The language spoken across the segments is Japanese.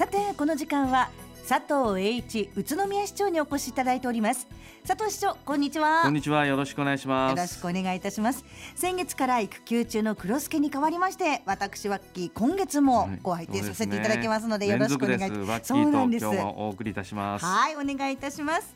さてこの時間は佐藤栄一宇都宮市長にお越しいただいております。佐藤市長こんにちは。こんにちは。よろしくお願いします。よろしくお願いいたします。先月から育休中の黒助に代わりまして私ワッキー今月もご相手させていただきますので、はいでね、よろしくお願いします。そうなんです。今日もお送りいたします。はいお願いいたします。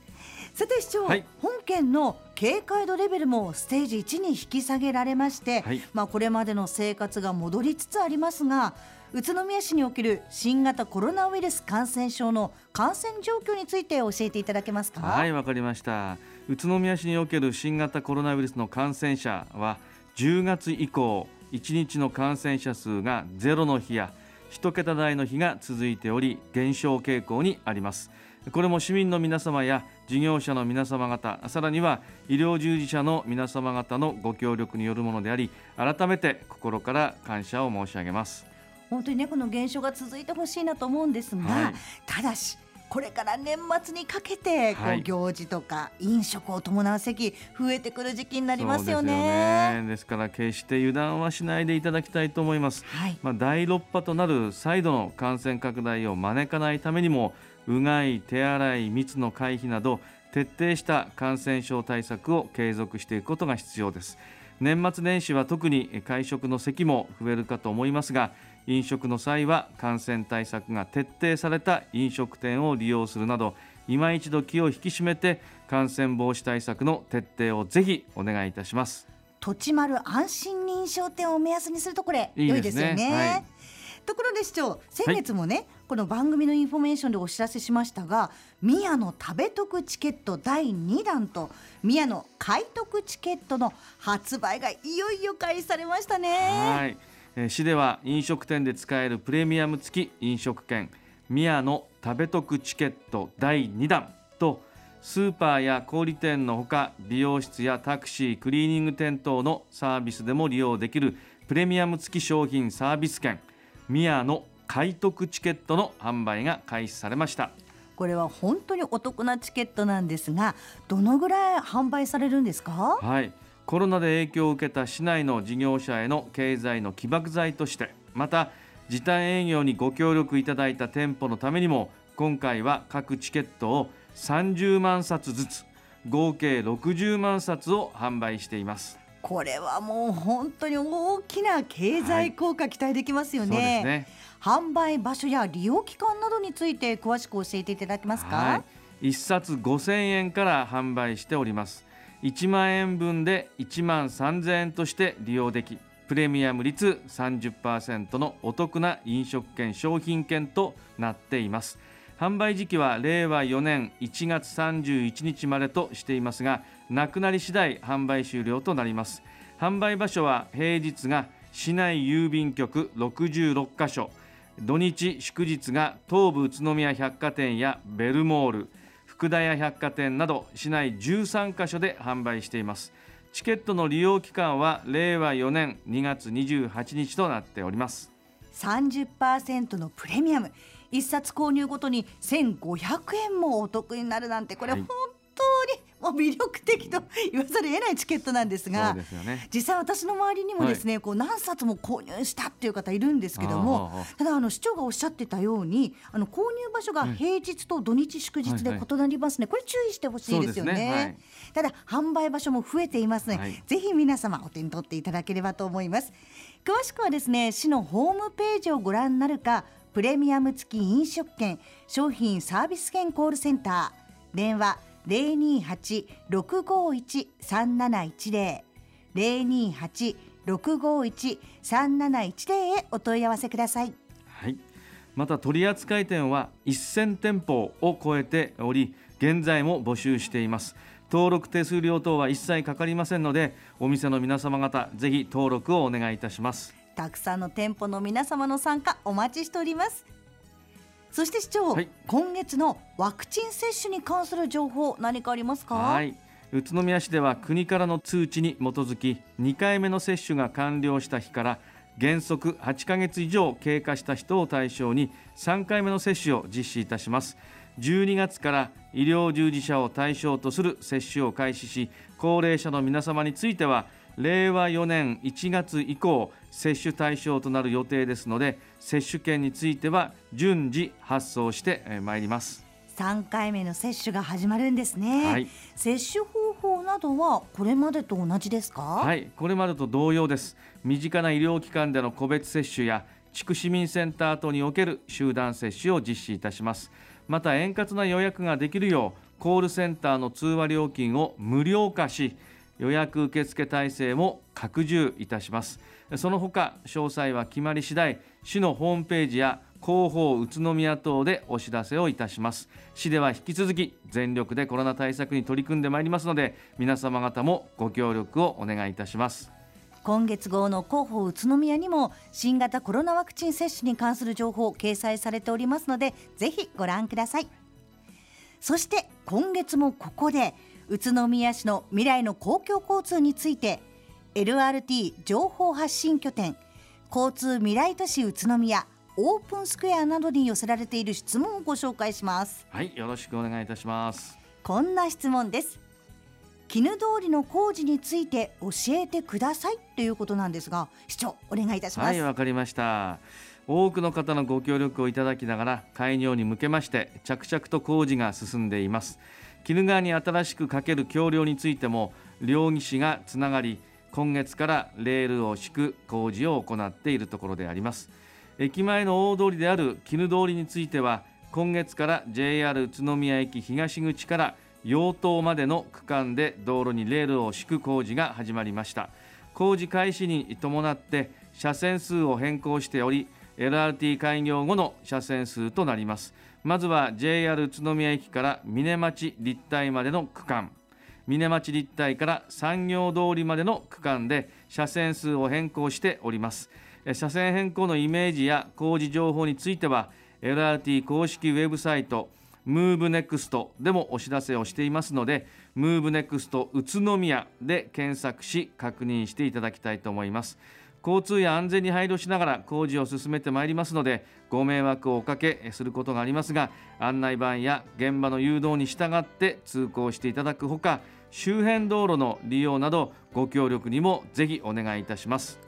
さて市長、はい、本県の警戒度レベルもステージ1に引き下げられまして、はい、まあこれまでの生活が戻りつつありますが宇都宮市における新型コロナウイルス感染症の感染状況について教えていただけますか？はいわかりました。宇都宮市における新型コロナウイルスの感染者は10月以降1日の感染者数がゼロの日や1桁台の日が続いており減少傾向にあります。これも市民の皆様や事業者の皆様方さらには医療従事者の皆様方のご協力によるものであり改めて心から感謝を申し上げます。本当にねこの減少が続いてほしいなと思うんですが、はい、ただしこれから年末にかけてこう行事とか飲食を伴う席増えてくる時期になりますよね。です、ね、から決して油断はしないでいただきたいと思います。はい、まあ第6波となる再度の感染拡大を招かないためにもうがい手洗い密の回避など徹底した感染症対策を継続していくことが必要です。年末年始は特に会食の席も増えるかと思いますが飲食の際は感染対策が徹底された飲食店を利用するなど今一度気を引き締めて感染防止対策の徹底をぜひお願いいたします。とちまる安心認証店を目安にするとこれいいです、ね、よね、はい、ところで市長先月もね、はい、この番組のインフォメーションでお知らせしましたが宮の食べトクチケット第2弾と宮野買い得チケットの発売がいよいよ開始されましたね。はい市では飲食店で使えるプレミアム付き飲食券宮の食べ得チケット第2弾とスーパーや小売店のほか美容室やタクシークリーニング店等のサービスでも利用できるプレミアム付き商品サービス券宮の買得チケットの販売が開始されました。これは本当にお得なチケットなんですがどのぐらい販売されるんですか？はいコロナで影響を受けた市内の事業者への経済の起爆剤としてまた時短営業にご協力いただいた店舗のためにも今回は各チケットを30万冊ずつ合計60万冊を販売しています。これはもう本当に大きな経済効果期待できますよね。はい、ね。販売場所や利用期間などについて詳しく教えていただけますか、はい、1冊5000円から販売しております1万円分で1万3000円として利用できプレミアム率30%のお得な飲食券商品券となっています。販売時期は令和4年1月31日までとしていますがなくなり次第販売終了となります。販売場所は平日が市内郵便局66カ所土日祝日が東武宇都宮百貨店やベルモール福田屋百貨店など市内13カ所で販売しています。チケットの利用期間は令和4年2月28日となっております。30%のプレミアム。1冊購入ごとに1500円もお得になるなんてこれ本当にもう魅力的と言わざるを得ないチケットなんですが、ね、実際私の周りにもですね、はい、こう何冊も購入したっていう方いるんですけどもただあの市長がおっしゃってたようにあの購入場所が平日と土日祝日で異なりますね、これ注意してほしいですよね、ね。はい、ただ販売場所も増えていますので、はい、ぜひ皆様お手に取っていただければと思います。詳しくはですね市のホームページをご覧になるかプレミアム付き飲食券商品サービス券コールセンター。電話零二八六五一三七一零零二八六五一三七一零へお問い合わせください。はい。また取扱店は一千店舗を超えており、現在も募集しています。登録手数料等は一切かかりませんので、お店の皆様方ぜひ登録をお願いいたします。たくさんの店舗の皆様の参加お待ちしております。そして市長、はい、今月のワクチン接種に関する情報何かありますか？はい。宇都宮市では国からの通知に基づき2回目の接種が完了した日から原則8ヶ月以上経過した人を対象に3回目の接種を実施いたします。12月から医療従事者を対象とする接種を開始し高齢者の皆様については令和4年1月以降接種対象となる予定ですので接種券については順次発送してまいります。3回目の接種が始まるんですね、はい、接種方法などはこれまでと同じですか？はい。これまでと同様です。身近な医療機関での個別接種や地区市民センター等における集団接種を実施いたします。また円滑な予約ができるようコールセンターの通話料金を無料化し予約受付体制も拡充いたします。その他詳細は決まり次第市のホームページや広報宇都宮等でお知らせをいたします。市では引き続き全力でコロナ対策に取り組んでまいりますので皆様方もご協力をお願いいたします。今月号の広報宇都宮にも新型コロナワクチン接種に関する情報掲載されておりますのでぜひご覧ください。そして今月もここで宇都宮市の未来の公共交通について LRT 情報発信拠点交通未来都市宇都宮オープンスクエアなどに寄せられている質問をご紹介します。はいよろしくお願いいたします。こんな質問です。絹通りの工事について教えてくださいということなんですが市長お願いいたします。はいわかりました。多くの方のご協力をいただきながら開業に向けまして着々と工事が進んでいます鬼怒川に新しく架ける橋梁についても両岸がつながり今月からレールを敷く工事を行っているところであります。駅前の大通りである絹通りについては今月から JR 宇都宮駅東口から陽東までの区間で道路にレールを敷く工事が始まりました。工事開始に伴って車線数を変更しており LRT 開業後の車線数となります。まずは JR 宇都宮駅から峰町立体までの区間。峰町立体から産業通りまでの区間で車線数を変更しております。車線変更のイメージや工事情報については LRT 公式ウェブサイトムーブネクストでもお知らせをしていますのでムーブネクスト宇都宮で検索し確認していただきたいと思います。交通や安全に配慮しながら工事を進めてまいりますのでご迷惑をおかけすることがありますが案内板や現場の誘導に従って通行していただくほか周辺道路の利用などご協力にもぜひお願いいたします。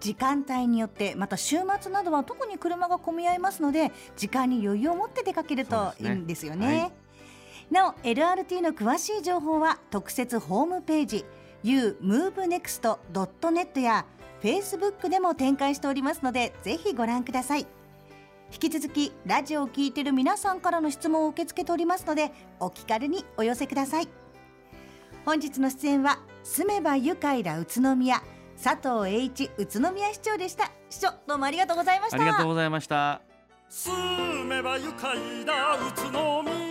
時間帯によってまた週末などは特に車が混み合いますので時間に余裕を持って出かけるといいんですよね、ねはい、なお LRT の詳しい情報は特設ホームページ umovenext.net や Facebook でも展開しておりますのでぜひご覧ください。引き続きラジオを聴いている皆さんからの質問を受け付けておりますのでお気軽にお寄せください。本日の出演は住めば愉快な宇都宮佐藤栄一宇都宮市長でした。市長どうもありがとうございました。ありがとうございました。住めば愉快な宇都宮